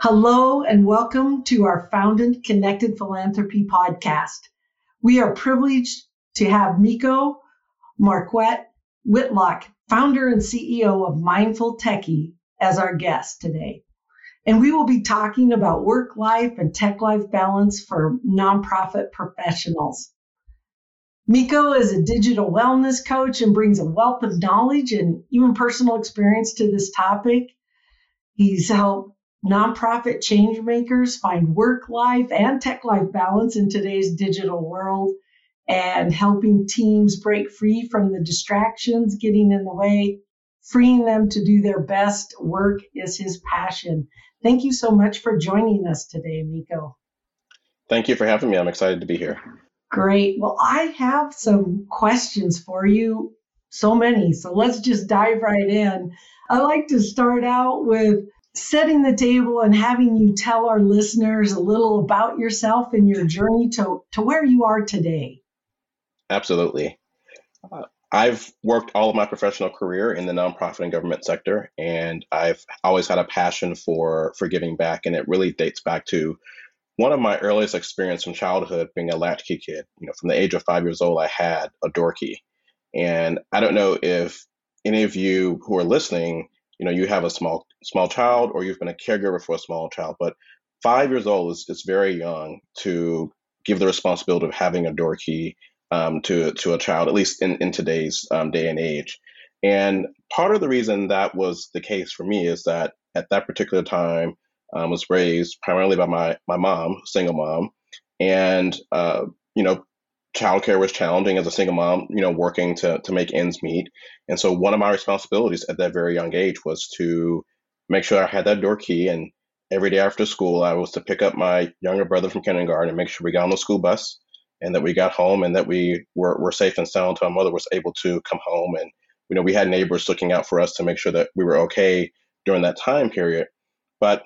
Hello, and welcome to our Foundant Connected Philanthropy podcast. We are privileged to have Miko Marquette Whitlock, founder and CEO of Mindful Techie, as our guest today. And we will be talking about work life and tech life balance for nonprofit professionals. Miko is a digital wellness coach and brings a wealth of knowledge and even personal experience to this topic. He's helped nonprofit change makers find work life and tech life balance in today's digital world and helping teams break free from the distractions getting in the way freeing them to do their best work is his passion. Thank you so much for joining us today miko. Thank you for having me. I'm excited to be here. Great. Well i have some questions for you. So many. So let's just dive right in. I like to start out with setting the table and having you tell our listeners a little about yourself and your journey to, to where you are today. Absolutely. Uh, I've worked all of my professional career in the nonprofit and government sector, and I've always had a passion for for giving back, and it really dates back to one of my earliest experience from childhood being a latchkey kid. You know, from the age of five years old, I had a door key, and I don't know if any of you who are listening you know you have a small small child or you've been a caregiver for a small child but five years old is, is very young to give the responsibility of having a door key um, to to a child at least in, in today's um, day and age. And part of the reason that was the case for me is that at that particular time um, was raised primarily by my my mom single mom. And uh, you know childcare was challenging as a single mom, you know, working to to make ends meet. And so one of my responsibilities at that very young age was to make sure I had that door key and every day after school I was to pick up my younger brother from kindergarten and make sure we got on the school bus and that we got home and that we were, were safe and sound until my mother was able to come home and you know we had neighbors looking out for us to make sure that we were okay during that time period but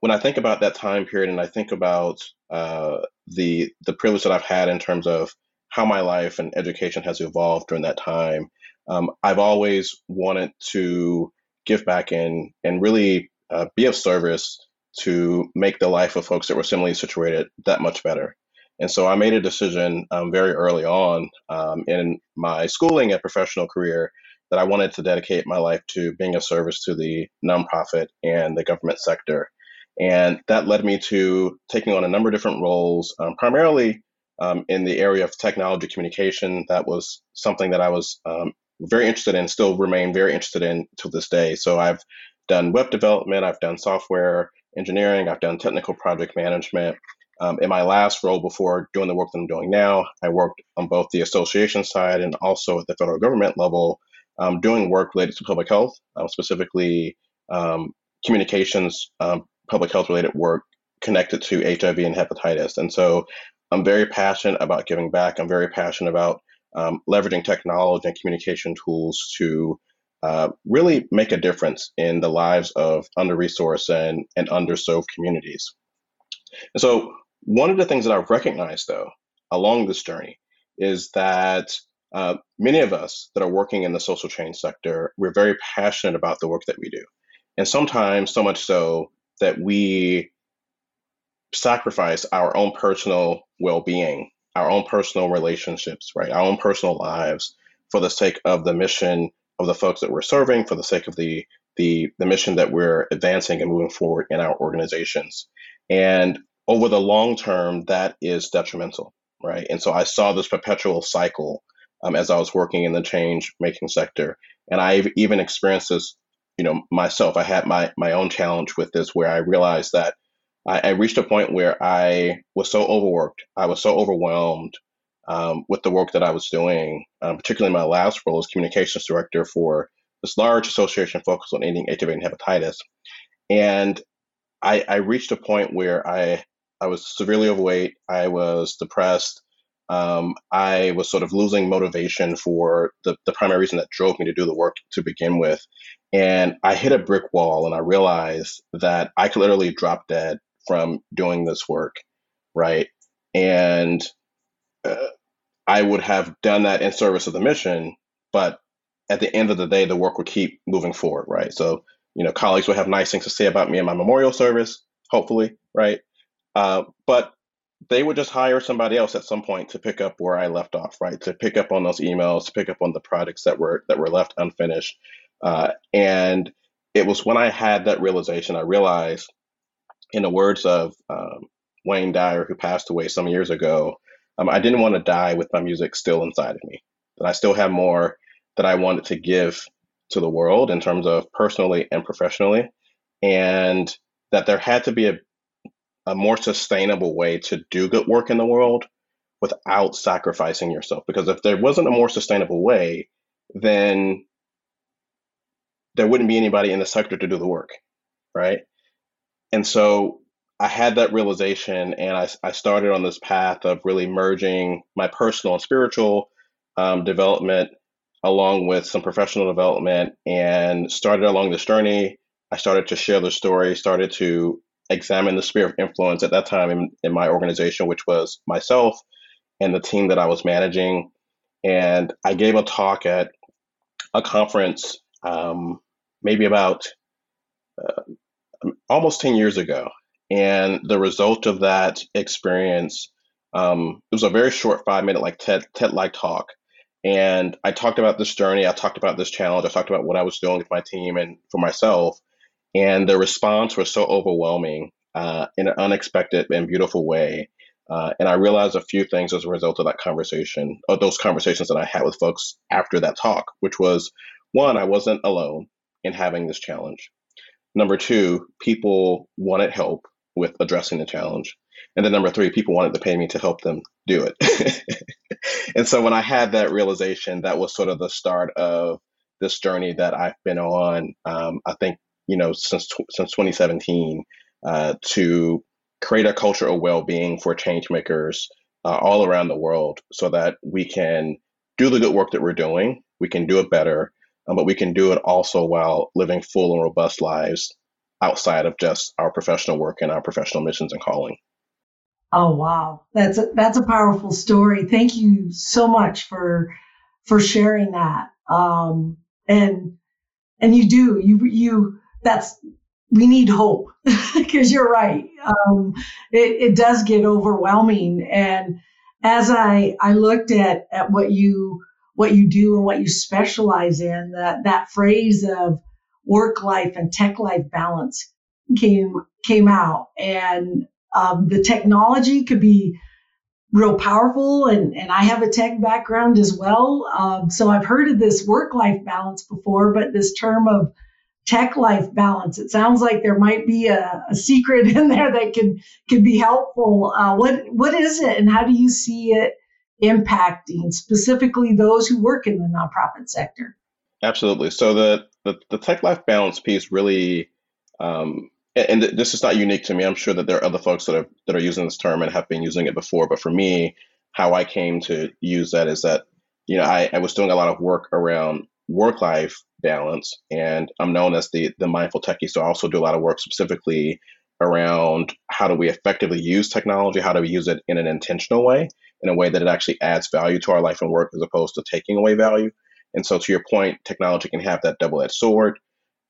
when I think about that time period and I think about uh, the the privilege that I've had in terms of how my life and education has evolved during that time, um, I've always wanted to give back and and really uh, be of service to make the life of folks that were similarly situated that much better. And so I made a decision um, very early on um, in my schooling and professional career that I wanted to dedicate my life to being of service to the nonprofit and the government sector. And that led me to taking on a number of different roles, um, primarily um, in the area of technology communication. That was something that I was um, very interested in, still remain very interested in to this day. So I've done web development, I've done software engineering, I've done technical project management. Um, in my last role before doing the work that I'm doing now, I worked on both the association side and also at the federal government level, um, doing work related to public health, um, specifically communications um, public health related work connected to HIV and hepatitis. And so I'm very passionate about giving back. I'm very passionate about um, leveraging technology and communication tools to uh, really make a difference in the lives of under resourced and, and underserved communities. And so, one of the things that I've recognized, though, along this journey is that uh, many of us that are working in the social change sector, we're very passionate about the work that we do. And sometimes, so much so that we sacrifice our own personal well-being our own personal relationships right? Our own personal lives for the sake of the mission of the folks that we're serving for the sake of the the, the mission that we're advancing and moving forward in our organizations. And over the long term that is detrimental right? And so i saw this perpetual cycle um, as i was working in the change making sector. And i've even experienced this you know myself i had my my own challenge with this where i realized that I, I reached a point where i was so overworked i was so overwhelmed um, with the work that i was doing um, particularly my last role as communications director for this large association focused on ending hiv and hepatitis and I, I reached a point where i i was severely overweight i was depressed um, I was sort of losing motivation for the, the primary reason that drove me to do the work to begin with. And I hit a brick wall and I realized that I could literally drop dead from doing this work, right? And uh, I would have done that in service of the mission, but at the end of the day, the work would keep moving forward, right? So, you know, colleagues would have nice things to say about me in my memorial service, hopefully, right? Uh, but they would just hire somebody else at some point to pick up where I left off, right? To pick up on those emails, to pick up on the projects that were that were left unfinished. Uh, and it was when I had that realization, I realized, in the words of um, Wayne Dyer, who passed away some years ago, um, I didn't want to die with my music still inside of me. That I still have more that I wanted to give to the world in terms of personally and professionally, and that there had to be a a more sustainable way to do good work in the world without sacrificing yourself. Because if there wasn't a more sustainable way, then there wouldn't be anybody in the sector to do the work, right? And so I had that realization and I, I started on this path of really merging my personal and spiritual um, development along with some professional development and started along this journey. I started to share the story, started to examine the sphere of influence at that time in, in my organization, which was myself and the team that I was managing. And I gave a talk at a conference um, maybe about uh, almost 10 years ago. And the result of that experience, um, it was a very short five minute like TED, TED like talk. And I talked about this journey. I talked about this challenge. I talked about what I was doing with my team and for myself. And the response was so overwhelming uh, in an unexpected and beautiful way. Uh, and I realized a few things as a result of that conversation, or those conversations that I had with folks after that talk, which was one, I wasn't alone in having this challenge. Number two, people wanted help with addressing the challenge. And then number three, people wanted to pay me to help them do it. and so when I had that realization, that was sort of the start of this journey that I've been on. Um, I think you know since since 2017 uh, to create a culture of well-being for change makers uh, all around the world so that we can do the good work that we're doing we can do it better um, but we can do it also while living full and robust lives outside of just our professional work and our professional missions and calling oh wow that's a, that's a powerful story thank you so much for for sharing that um, and and you do you you that's we need hope because you're right. Um, it, it does get overwhelming. And as I, I looked at, at what you, what you do and what you specialize in, that, that phrase of work life and tech life balance came, came out and, um, the technology could be real powerful and, and I have a tech background as well. Um, so I've heard of this work life balance before, but this term of tech life balance. It sounds like there might be a, a secret in there that could could be helpful. Uh, what what is it, and how do you see it impacting specifically those who work in the nonprofit sector? Absolutely. So the the, the tech life balance piece really. Um, and this is not unique to me. I'm sure that there are other folks that are that are using this term and have been using it before. But for me, how I came to use that is that you know I, I was doing a lot of work around work life balance. And I'm known as the, the mindful techie. So I also do a lot of work specifically around how do we effectively use technology? How do we use it in an intentional way, in a way that it actually adds value to our life and work as opposed to taking away value? And so, to your point, technology can have that double edged sword.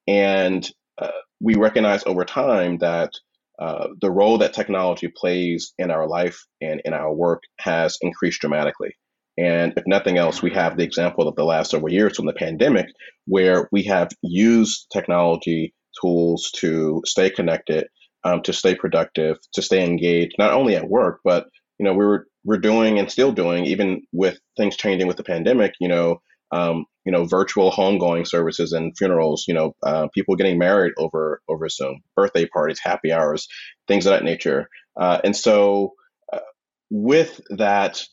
And uh, we recognize over time that uh, the role that technology plays in our life and in our work has increased dramatically. And if nothing else, we have the example of the last several years from the pandemic, where we have used technology tools to stay connected, um, to stay productive, to stay engaged, not only at work, but you know we're we're doing and still doing, even with things changing with the pandemic. You know, um, you know, virtual homegoing services and funerals. You know, uh, people getting married over over Zoom, birthday parties, happy hours, things of that nature. Uh, and so, uh, with that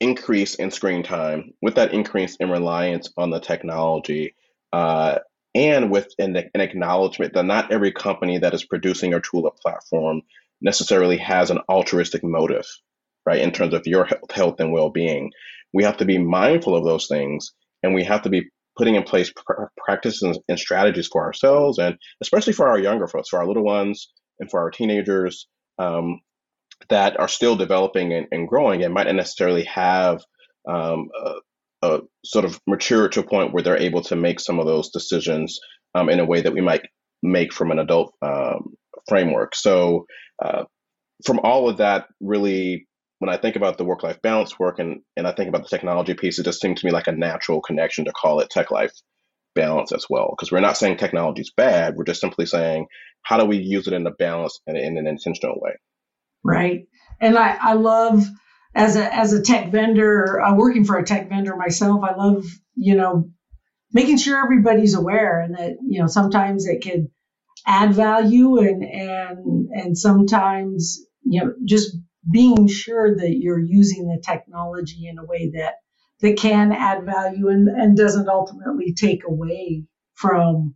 increase in screen time, with that increase in reliance on the technology, uh, and with an, an, acknowledgement that not every company that is producing or tool or platform necessarily has an altruistic motive, right, in terms of your health, health and well being. We have to be mindful of those things, and we have to be putting in place pr- practices and, and strategies for ourselves, and especially for our younger folks, for our little ones, and for our teenagers, um, that are still developing and, and growing and might not necessarily have um, a, a, sort of mature to a point where they're able to make some of those decisions um, in a way that we might make from an adult um, framework. So, uh, from all of that, really, when I think about the work life balance work and, and I think about the technology piece, it just seems to me like a natural connection to call it tech life balance as well. Because we're not saying technology is bad, we're just simply saying how do we use it in a balanced and in an intentional way. Right. And I, I love as a as a tech vendor, uh, working for a tech vendor myself, I love, you know, making sure everybody's aware and that, you know, sometimes it could add value and and and sometimes, you know, just being sure that you're using the technology in a way that that can add value and, and doesn't ultimately take away from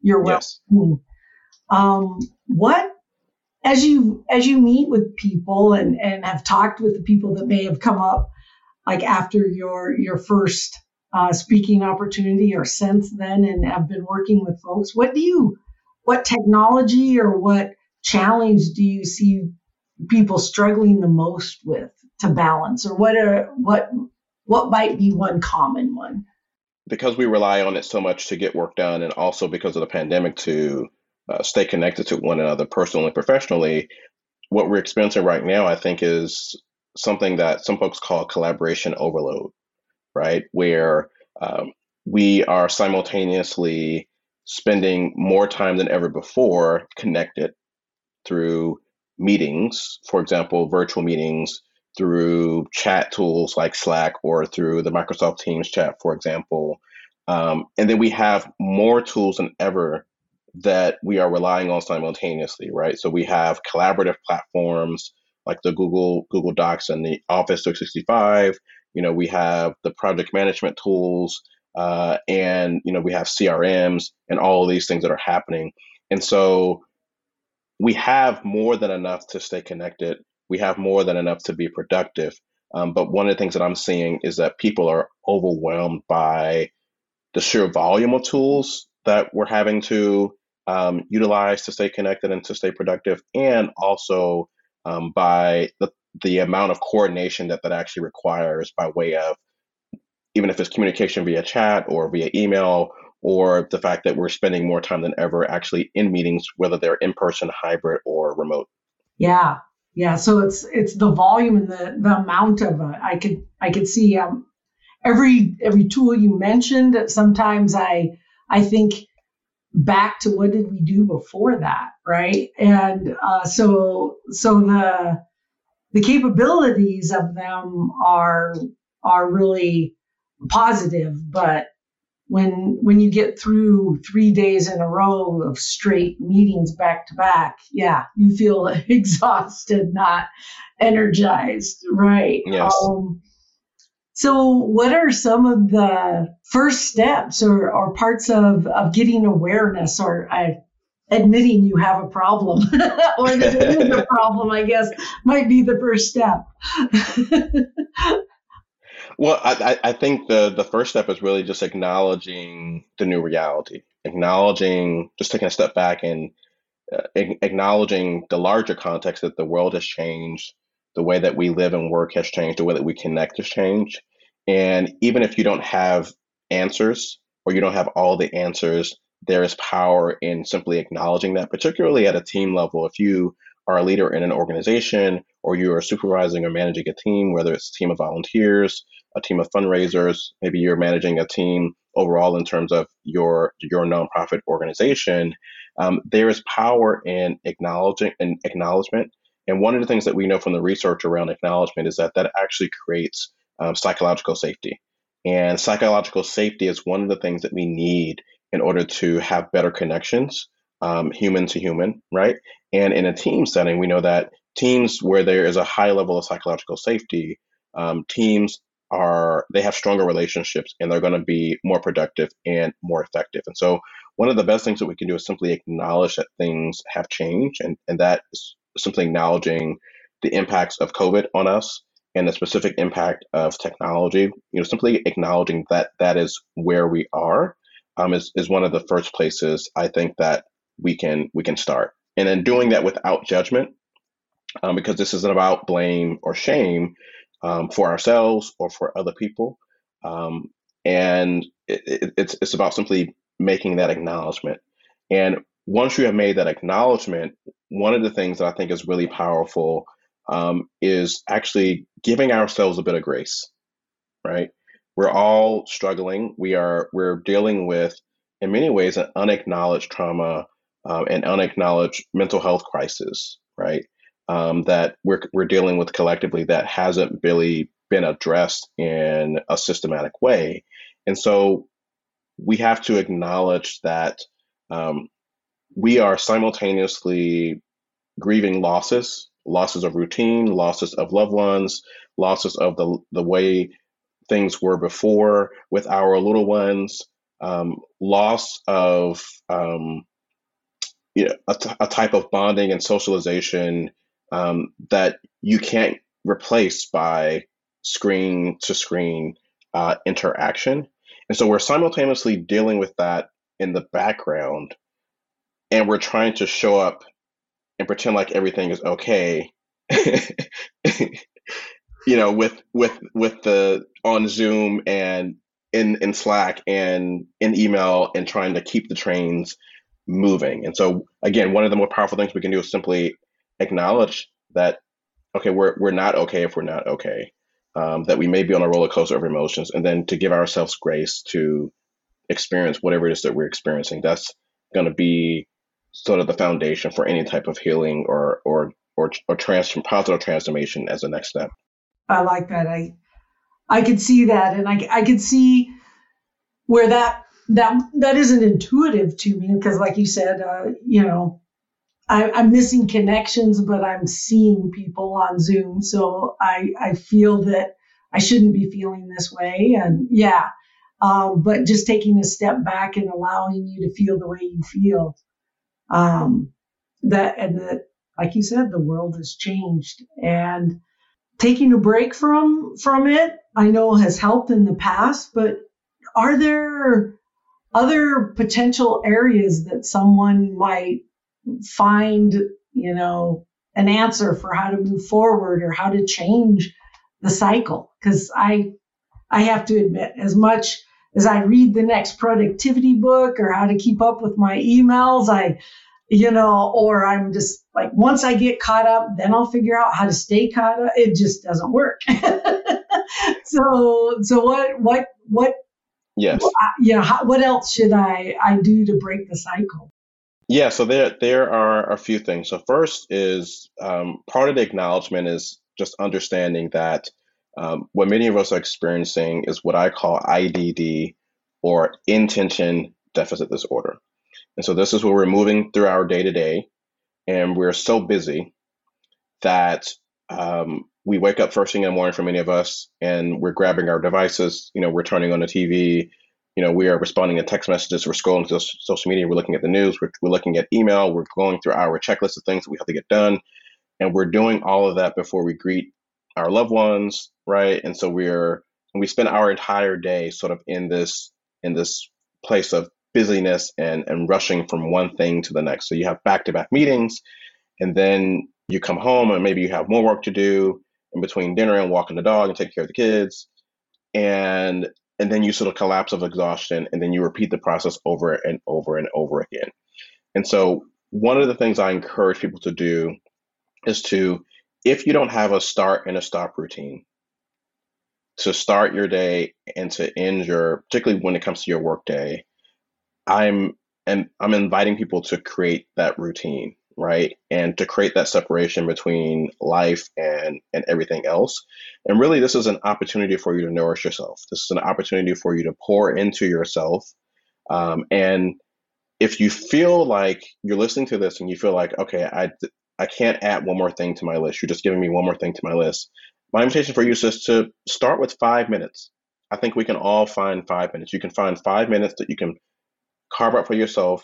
your well-being. Yes. Um, what as you as you meet with people and and have talked with the people that may have come up like after your your first uh, speaking opportunity or since then and have been working with folks what do you what technology or what challenge do you see people struggling the most with to balance or what are what what might be one common one? Because we rely on it so much to get work done and also because of the pandemic to uh, stay connected to one another personally and professionally what we're experiencing right now i think is something that some folks call collaboration overload right? Where um, we are simultaneously spending more time than ever before connected through meetings, for example, virtual meetings through chat tools like Slack or through the Microsoft Teams chat, for example. Um, and then we have more tools than ever that we are relying on simultaneously, right? So we have collaborative platforms like the Google Google Docs and the Office 365. You know, we have the project management tools, uh, and you know, we have CRMs and all of these things that are happening. And so we have more than enough to stay connected. We have more than enough to be productive. Um, but one of the things that I'm seeing is that people are overwhelmed by the sheer volume of tools that we're having to um, utilize to stay connected and to stay productive, and also um, by the, the amount of coordination that that actually requires by way of even if it's communication via chat or via email or the fact that we're spending more time than ever actually in meetings, whether they're in person, hybrid, or remote. Yeah, yeah. So it's it's the volume and the the amount of uh, I could I could see um, every every tool you mentioned. Sometimes I I think back to what did we do before that, right? And uh, so so the the capabilities of them are are really positive, but when when you get through three days in a row of straight meetings back to back, yeah, you feel exhausted, not energized, right? Yes. Um, so, what are some of the first steps or, or parts of, of getting awareness or uh, admitting you have a problem or that it is a problem, I guess, might be the first step? Well, I, I think the the first step is really just acknowledging the new reality, acknowledging, just taking a step back and uh, acknowledging the larger context that the world has changed, the way that we live and work has changed, the way that we connect has changed, and even if you don't have answers or you don't have all the answers, there is power in simply acknowledging that, particularly at a team level. If you are a leader in an organization or you are supervising or managing a team, whether it's a team of volunteers, a team of fundraisers, maybe you're managing a team overall in terms of your your nonprofit organization, um, there is power in acknowledging and acknowledgement. And one of the things that we know from the research around acknowledgement is that that actually creates um, psychological safety. And psychological safety is one of the things that we need in order to have better connections, um, human to human, right? And in a team setting, we know that teams where there is a high level of psychological safety, um, teams are they have stronger relationships and they're going to be more productive and more effective. And so one of the best things that we can do is simply acknowledge that things have changed and, and that is simply acknowledging the impacts of COVID on us and the specific impact of technology. You know, simply acknowledging that that is where we are um, is, is one of the first places I think that we can we can start. And then doing that without judgment, um, because this isn't about blame or shame um, for ourselves or for other people. Um, and it, it, it's, it's about simply making that acknowledgement. And once you have made that acknowledgement, one of the things that I think is really powerful um, is actually giving ourselves a bit of grace, right? We're all struggling. We are we're dealing with, in many ways, an unacknowledged trauma um, and unacknowledged mental health crisis, right? Um, that we're we're dealing with collectively that hasn't really been addressed in a systematic way, and so we have to acknowledge that um, we are simultaneously grieving losses, losses of routine, losses of loved ones, losses of the the way things were before with our little ones, um, loss of um, you know, a, t- a type of bonding and socialization um, that you can't replace by screen to screen uh, interaction. And so we're simultaneously dealing with that in the background and we're trying to show up and pretend like everything is okay you know with with with the on zoom and in in slack and in email and trying to keep the trains moving and so again one of the more powerful things we can do is simply acknowledge that okay we're we're not okay if we're not okay um, that we may be on a roller coaster of emotions and then to give ourselves grace to experience whatever it is that we're experiencing that's going to be sort of the foundation for any type of healing or or or, or trans- positive transformation as a next step. I like that. I I could see that, and I I could see where that that that isn't intuitive to me because, like you said, uh, you know, I, I'm missing connections, but I'm seeing people on Zoom, so I I feel that I shouldn't be feeling this way, and yeah. Um, but just taking a step back and allowing you to feel the way you feel um, that and that, like you said, the world has changed, and taking a break from from it, I know has helped in the past. But are there other potential areas that someone might find, you know, an answer for how to move forward or how to change the cycle? Because I I have to admit, as much as I read the next productivity book or how to keep up with my emails, I, you know, or I'm just like, once I get caught up, then I'll figure out how to stay caught up. It just doesn't work. so, so what, what, what, yes, you know, how, what else should I, I do to break the cycle? Yeah, so there there are a few things. So first is um, part of the acknowledgement is just understanding that um, what many of us are experiencing is what I call IDD or intention deficit disorder. And so this is where we're moving through our day to day, and we're so busy that um, we wake up first thing in the morning for many of us, and we're grabbing our devices. You know, we're turning on the TV. You know, we are responding to text messages. We're scrolling through social media. We're looking at the news. We're, we're looking at email. We're going through our checklist of things that we have to get done, and we're doing all of that before we greet our loved ones, right? And so we're we spend our entire day sort of in this in this place of busyness and and rushing from one thing to the next. So you have back to back meetings, and then you come home and maybe you have more work to do in between dinner and walking the dog and taking care of the kids, and and then you sort of collapse of exhaustion, and then you repeat the process over and over and over again. And so one of the things I encourage people to do is to if you don't have a start and a stop routine to start your day and to end your particularly when it comes to your work day i'm and i'm inviting people to create that routine right and to create that separation between life and and everything else and really this is an opportunity for you to nourish yourself this is an opportunity for you to pour into yourself um, and if you feel like you're listening to this and you feel like okay i I can't add one more thing to my list. You're just giving me one more thing to my list. My invitation for you is just to start with five minutes. I think we can all find five minutes. You can find five minutes that you can carve out for yourself,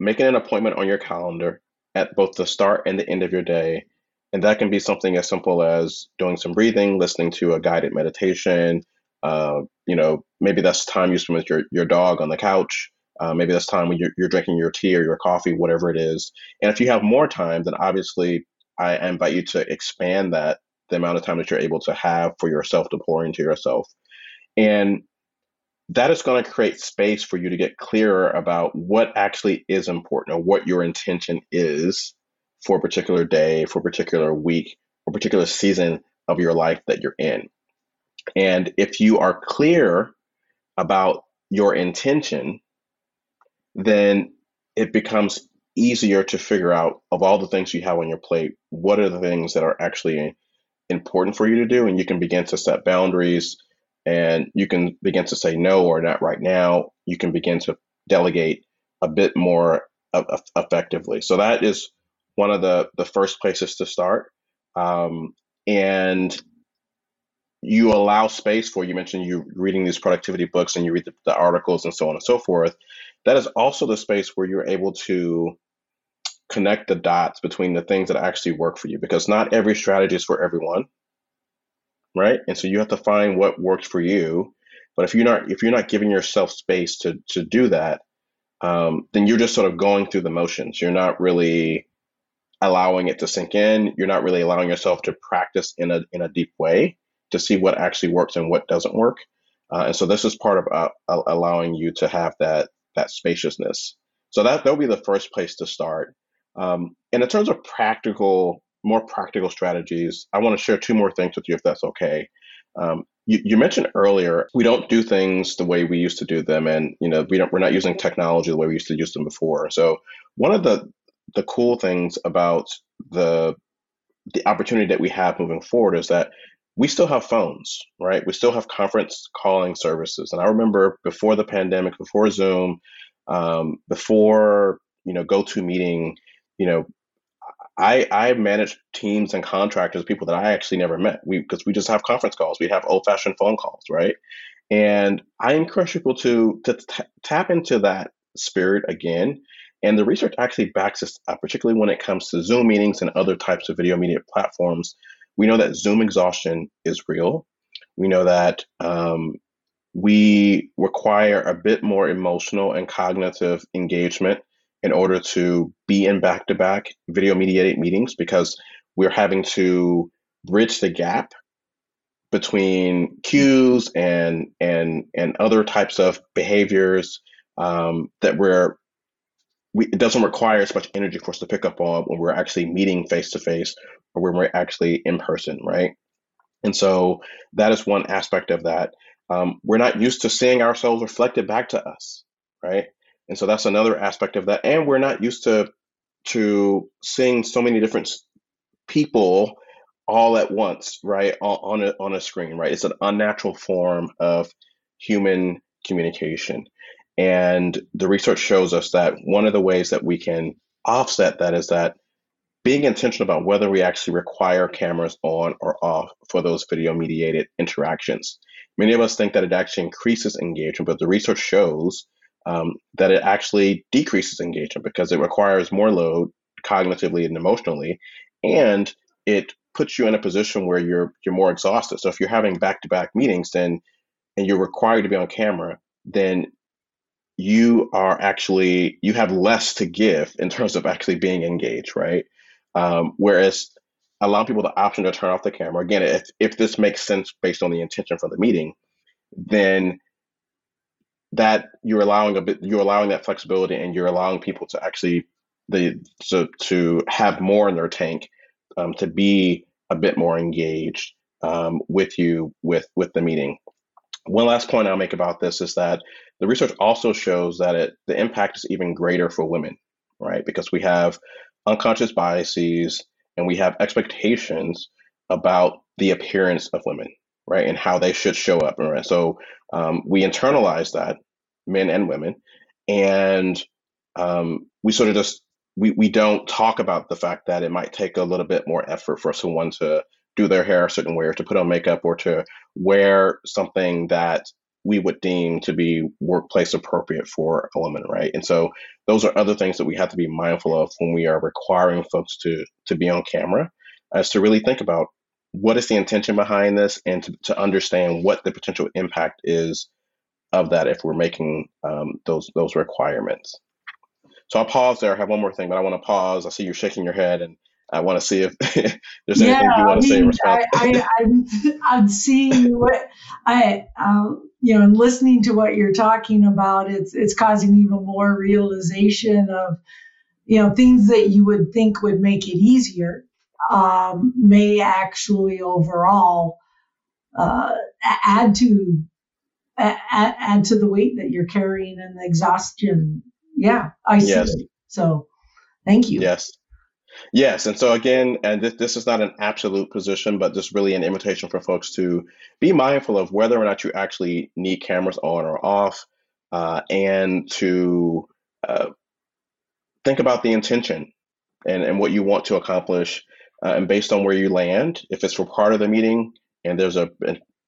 making an appointment on your calendar at both the start and the end of your day. And that can be something as simple as doing some breathing, listening to a guided meditation. Uh, you know, maybe that's time you spend with your, your dog on the couch. Uh, maybe that's time when you're, you're drinking your tea or your coffee, whatever it is. And if you have more time, then obviously I invite you to expand that the amount of time that you're able to have for yourself to pour into yourself. And that is going to create space for you to get clearer about what actually is important or what your intention is for a particular day, for a particular week, or particular season of your life that you're in. And if you are clear about your intention, then it becomes easier to figure out of all the things you have on your plate, what are the things that are actually important for you to do? And you can begin to set boundaries and you can begin to say no or not right now. You can begin to delegate a bit more effectively. So that is one of the, the first places to start. Um, and you allow space for you mentioned you reading these productivity books and you read the, the, articles and so on and so forth that is also the space where you're able to connect the dots between the things that actually work for you because not every strategy is for everyone right and so you have to find what works for you but if you're not if you're not giving yourself space to to do that um, then you're just sort of going through the motions you're not really allowing it to sink in you're not really allowing yourself to practice in a in a deep way to see what actually works and what doesn't work. Uh, and so this is part of uh, allowing you to have that that spaciousness. So that that'll be the first place to start. Um, and in terms of practical, more practical strategies, I want to share two more things with you, if that's okay. Um, you, you, mentioned earlier we don't do things the way we used to do them, and you know we don't we're not using technology the way we used to use them before. So one of the the cool things about the the opportunity that we have moving forward is that we still have phones, right? We still have conference calling services. And I remember before the pandemic, before Zoom, um, before you know GoToMeeting, you know, I I managed teams and contractors, people that I actually never met. We because we just have conference calls. We have old fashioned phone calls, right? And I encourage people to to t- tap into that spirit again. And the research actually backs this up, particularly when it comes to Zoom meetings and other types of video media platforms we know that Zoom exhaustion is real. We know that um, we require a bit more emotional and cognitive engagement in order to be in back to back video mediated meetings because we're having to bridge the gap between cues and and and other types of behaviors um, that we're we, it doesn't require as much energy for us to pick up on when we're actually meeting face to face or when we're actually in person, right? And so that is one aspect of that. Um, we're not used to seeing ourselves reflected back to us, right? And so that's another aspect of that. And we're not used to to seeing so many different people all at once, right, on, on a on a screen, right? It's an unnatural form of human communication. And the research shows us that one of the ways that we can offset that is that being intentional about whether we actually require cameras on or off for those video mediated interactions. Many of us think that it actually increases engagement, but the research shows um, that it actually decreases engagement because it requires more load cognitively and emotionally, and it puts you in a position where you're you're more exhausted. So if you're having back to back meetings, then and you're required to be on camera, then you are actually you have less to give in terms of actually being engaged, right? Um, whereas allowing people the option to turn off the camera, again, if, if this makes sense based on the intention for the meeting, then that you're allowing a bit, you're allowing that flexibility and you're allowing people to actually the to, to have more in their tank, um, to be a bit more engaged um, with you with with the meeting. One last point I'll make about this is that the research also shows that it, the impact is even greater for women, right? Because we have unconscious biases and we have expectations about the appearance of women, right, and how they should show up. Right? So um, we internalize that, men and women, and um, we sort of just we, we don't talk about the fact that it might take a little bit more effort for someone to do their hair a certain way or to put on makeup or to wear something that we would deem to be workplace appropriate for a woman, right? And so those are other things that we have to be mindful of when we are requiring folks to to be on camera, as to really think about what is the intention behind this and to, to understand what the potential impact is of that if we're making um, those those requirements. So I'll pause there. I have one more thing, but I want to pause. I see you're shaking your head and I want to see if there's yeah, anything you want to I mean, say. I, I, I'm, I'm seeing what I, um, you know, and listening to what you're talking about, it's it's causing even more realization of, you know, things that you would think would make it easier um, may actually overall uh, add to add, add to the weight that you're carrying and the exhaustion. Yeah, I see. Yes. So, thank you. Yes. Yes, and so again, and this, this is not an absolute position, but just really an invitation for folks to be mindful of whether or not you actually need cameras on or off, uh, and to uh, think about the intention and, and what you want to accomplish, uh, and based on where you land, if it's for part of the meeting and there's a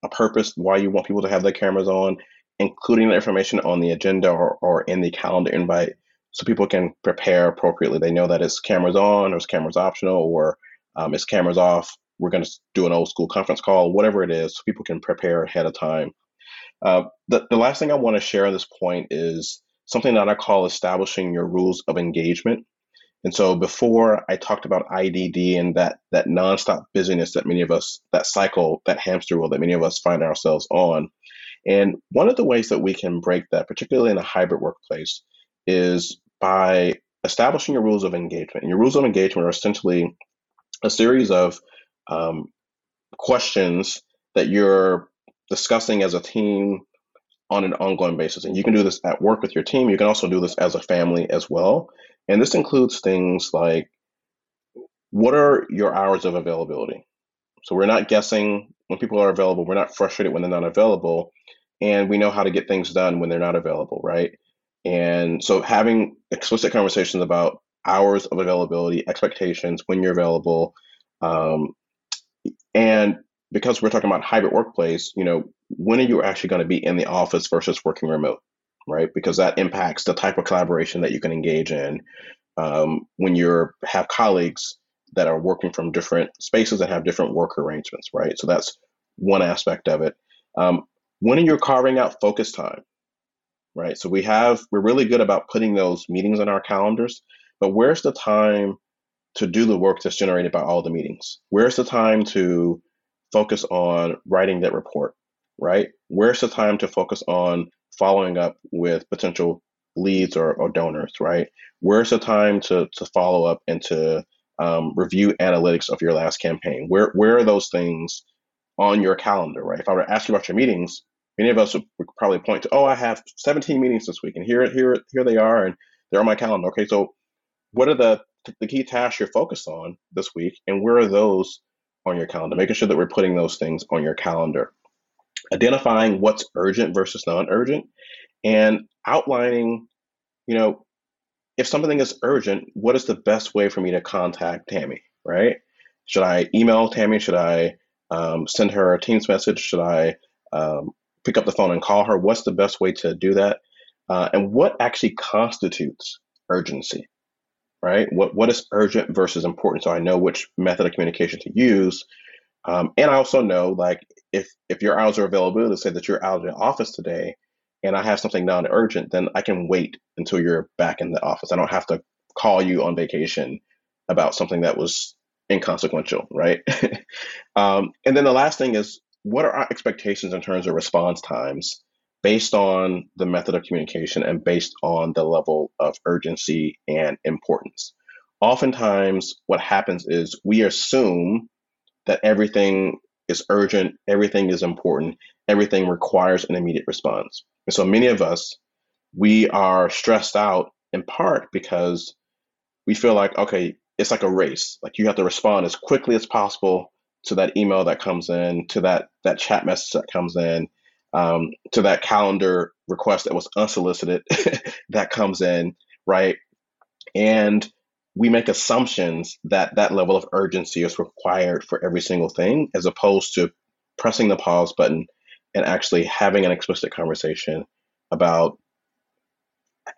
a purpose why you want people to have their cameras on, including the information on the agenda or, or in the calendar invite so people can prepare appropriately. They know that it's cameras on or it's cameras optional or um, it's cameras off. We're going to do an old school conference call, whatever it is, so people can prepare ahead of time. Uh, the, the last thing I want to share on this point is something that I call establishing your rules of engagement. And so before I talked about IDD and that that nonstop busyness that many of us, that cycle, that hamster wheel that many of us find ourselves on. And one of the ways that we can break that, particularly in a hybrid workplace, is by establishing your rules of engagement. And your rules of engagement are essentially a series of um, questions that you're discussing as a team on an ongoing basis. And you can do this at work with your team. You can also do this as a family as well. And this includes things like what are your hours of availability? So we're not guessing when people are available. We're not frustrated when they're not available. And we know how to get things done when they're not available, right? And so having explicit conversations about hours of availability, expectations, when you're available, um, and because we're talking about hybrid workplace, you know, when are you actually going to be in the office versus working remote? Right? Because that impacts the type of collaboration that you can engage in um, when you have colleagues that are working from different spaces and have different work arrangements, right? So that's one aspect of it. Um, when you're carving out focus time, right? So we have we're really good about putting those meetings in our calendars, but where's the time to do the work that's generated by all the meetings? Where's the time to focus on writing that report, right? Where's the time to focus on following up with potential leads or, or donors, right? Where's the time to, to follow up and to um, review analytics of your last campaign? Where, where are those things on your calendar, right? If I were to ask you about your meetings, many of us would, would probably point to, oh, I have 17 meetings this week, and here, here, here they are, and they're on my calendar. Okay, so what are the the key tasks you're focused on this week, and where are those on your calendar? Making sure that we're putting those things on your calendar identifying what's urgent versus non-urgent and outlining you know if something is urgent what is the best way for me to contact tammy right? Should i email tammy? Should i um, send her a teams message? Should i um, pick up the phone and call her? What's the best way to do that? Uh, and what actually constitutes urgency right? What what is urgent versus important? So i know which method of communication to use. Um, and I also know like if if your hours are available to say that you're out of the office today and I have something non-urgent, then I can wait until you're back in the office. I don't have to call you on vacation about something that was inconsequential, right? um, and then the last thing is what are our expectations in terms of response times based on the method of communication and based on the level of urgency and importance. Oftentimes, what happens is we assume that everything is urgent, everything is important, everything requires an immediate response. And so many of us, we are stressed out in part because we feel like, okay, it's like a race. Like you have to respond as quickly as possible to that email that comes in, to that that chat message that comes in, um, to that calendar request that was unsolicited that comes in, right? And we make assumptions that that level of urgency is required for every single thing, as opposed to pressing the pause button and actually having an explicit conversation about,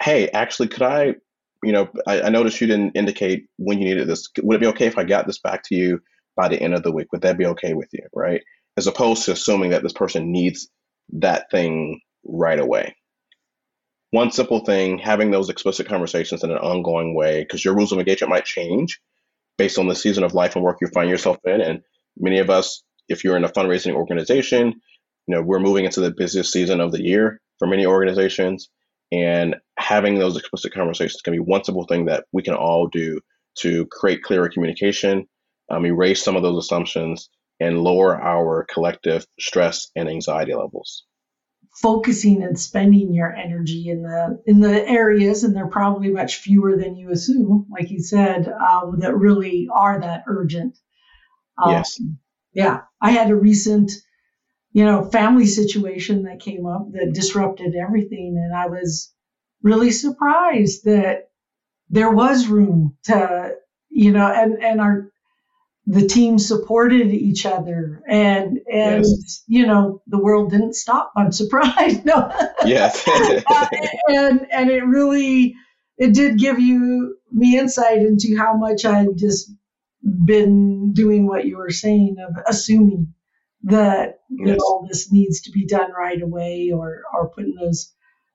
hey, actually, could I, you know, I, I noticed you didn't indicate when you needed this. Would it be okay if I got this back to you by the end of the week? Would that be okay with you, right? As opposed to assuming that this person needs that thing right away one simple thing, having those explicit conversations in an ongoing way, because your rules of engagement might change based on the season of life and work you find yourself in. And many of us, if you're in a fundraising organization, you know, we're moving into the busiest season of the year for many organizations. And having those explicit conversations can be one simple thing that we can all do to create clearer communication, um, erase some of those assumptions, and lower our collective stress and anxiety levels. Focusing and spending your energy in the in the areas, and they're probably much fewer than you assume, like you said, uh, that really are that urgent. Um, yes. Yeah, I had a recent, you know, family situation that came up that disrupted everything, and I was really surprised that there was room to, you know, and and our the team supported each other. And and yes. you know the world didn't stop i'm surprised. No. Yes and and it really it did give you me insight into how much i'd just been doing what you were saying of assuming that that yes. all this needs to be done right away or or putting those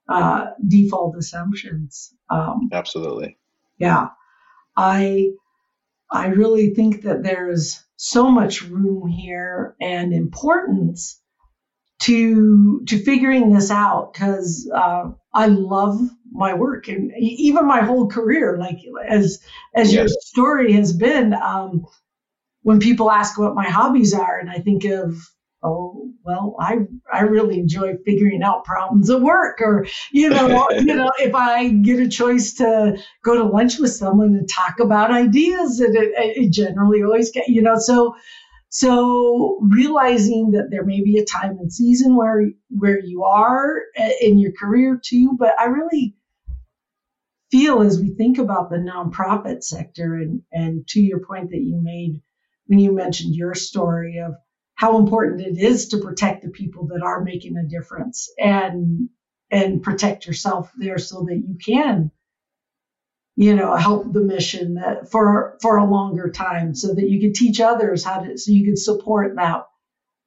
uh, default assumptions um, absolutely. yeah. I I really think that there's so much room here and importance to to figuring this out because uh, I love my work and even my whole career. Like as as yes. your story has been, um, when people ask what my hobbies are, and I think of oh well i i really enjoy figuring out problems at work or you know you know if i get a choice to go to lunch with someone and talk about ideas and it, it generally always get you know so so realizing that there may be a time and season where where you are eh, in your career too but i really feel as we think about the nonprofit sector and and to your point that you made when you mentioned your story of how important it is to protect the people that are making a difference and and protect yourself there so that you can you know help the mission that for for a longer time so that you can teach others how to so you can support that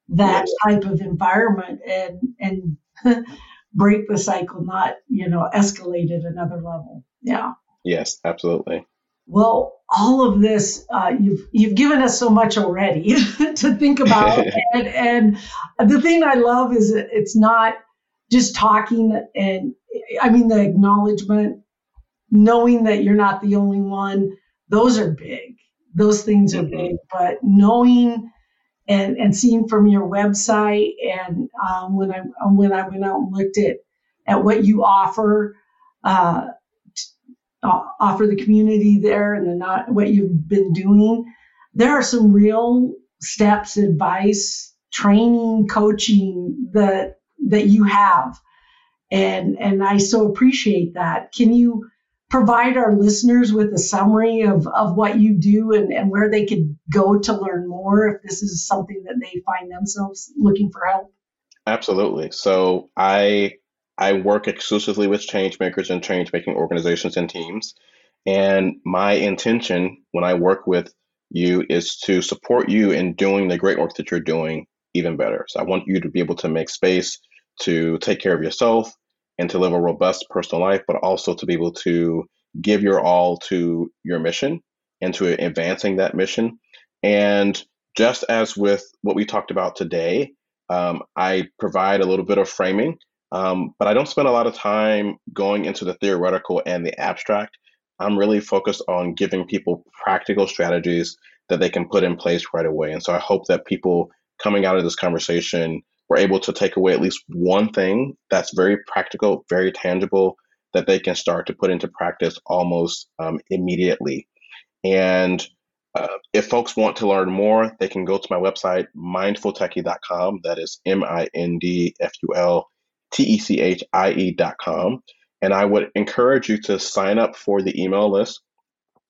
that type of environment and and break the cycle not you know escalate at another level. Yeah. Yes absolutely well, all of this uh, you've you've given us so much already to think about, and and the thing I love is it's not just talking, and I mean the acknowledgement, knowing that you're not the only one. Those are big. Those things are mm-hmm. big, but knowing and and seeing from your website and um, when I when I went out and looked at at what you offer. Uh, Uh, offer the community there and the not what you've been doing, there are some real steps, advice, training, coaching that that you have. And and I so appreciate that. Can you provide our listeners with a summary of, of what you do and, and where they could go to learn more if this is something that they find themselves looking for help? Absolutely. So I I work exclusively with change makers and change making organizations and teams. And my intention when I work with you is to support you in doing the great work that you're doing even better. So I want you to be able to make space to take care of yourself and to live a robust personal life, but also to be able to give your all to your mission and to advancing that mission. And just as with what we talked about today, um, I provide a little bit of framing um, but I don't spend a lot of time going into the theoretical and the abstract. I'm really focused on giving people practical strategies that they can put in place right away. And so I hope that people coming out of this conversation were able to take away at least one thing that's very practical, very tangible, that they can start to put into practice almost um, immediately. And uh, if folks want to learn more, they can go to my website, mindfultechie.com. That is M I N D F U L T-E-C-H-I-E dot com. And I would encourage you to sign up for the email list.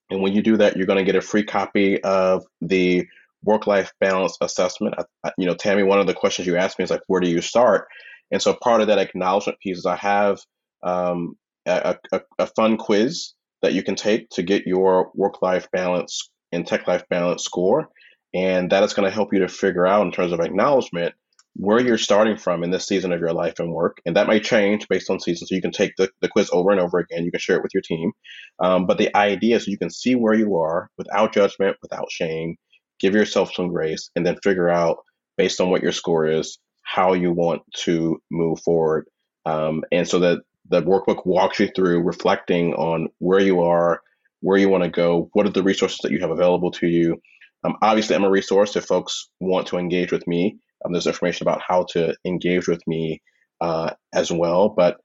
And when you do that, you're going to get a free copy of the work-life balance assessment. I, you know, Tammy, one of the questions you asked me is like, where do you start? And so part of that acknowledgement piece is I have um, a, a, a fun quiz that you can take to get your work-life balance and tech-life balance score. And that is going to help you to figure out in terms of acknowledgement where you're starting from in this season of your life and work. And that might change based on season. So you can take the, the quiz over and over again. You can share it with your team. Um, but the idea is you can see where you are without judgment, without shame, give yourself some grace, and then figure out based on what your score is, how you want to move forward. Um, and so that the workbook walks you through reflecting on where you are, where you want to go, what are the resources that you have available to you. Um, obviously, I'm a resource if folks want to engage with me. Um, there's information about how to engage with me uh, as well. But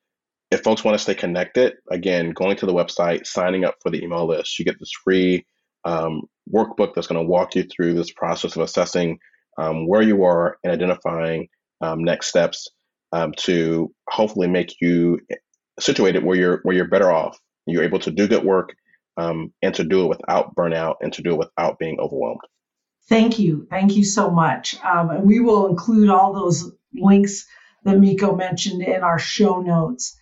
if folks want to stay connected, again, going to the website, signing up for the email list, you get this free um, workbook that's going to walk you through this process of assessing um, where you are and identifying um, next steps um, to hopefully make you situated where you're where you're better off. You're able to do good work um, and to do it without burnout and to do it without being overwhelmed. Thank you, thank you so much, um, and we will include all those links that Meico mentioned in our show notes.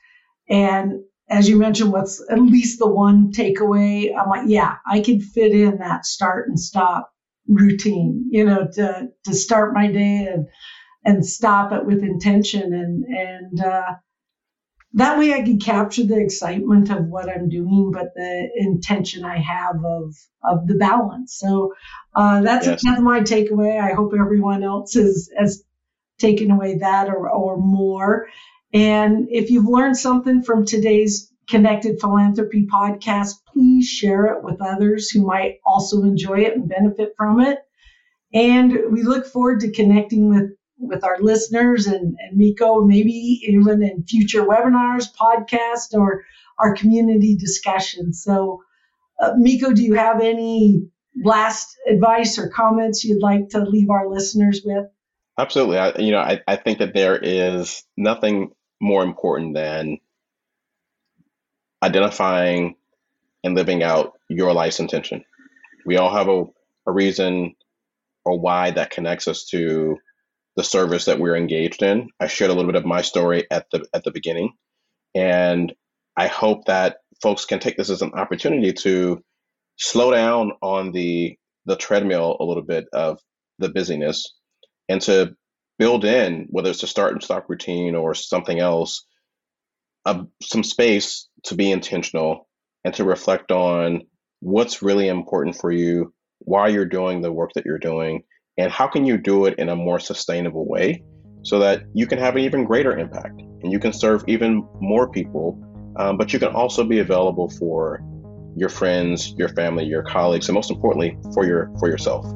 And as you mentioned, what's at least the one takeaway? I'm like, yeah, I can fit in that start and stop routine, you know, to to start my day and and stop it with intention and and uh, that way I can capture the excitement of what I'm doing, but the intention I have of of the balance. So uh, that's yes. that's my takeaway. I hope everyone else has has taken away that or or more. And if you've learned something from today's Connected Philanthropy podcast, please share it with others who might also enjoy it and benefit from it. And we look forward to connecting with, with our listeners and, and Meico, maybe even in future webinars, podcasts, or our community discussions. So, uh, Meico, do you have any last advice or comments you'd like to leave our listeners with? Absolutely. I, you know, I, I think that there is nothing more important than identifying and living out your life's intention. We all have a, a reason or why that connects us to the service that we're engaged in. I shared a little bit of my story at the at the beginning, and I hope that folks can take this as an opportunity to slow down on the the treadmill a little bit of the busyness and to build in whether it's a start and stop routine or something else some space to be intentional and to reflect on what's really important for you, why you're doing the work that you're doing, and how can you do it in a more sustainable way so that you can have an even greater impact and you can serve even more people, um, but you can also be available for your friends, your family, your colleagues, and most importantly, for your for yourself.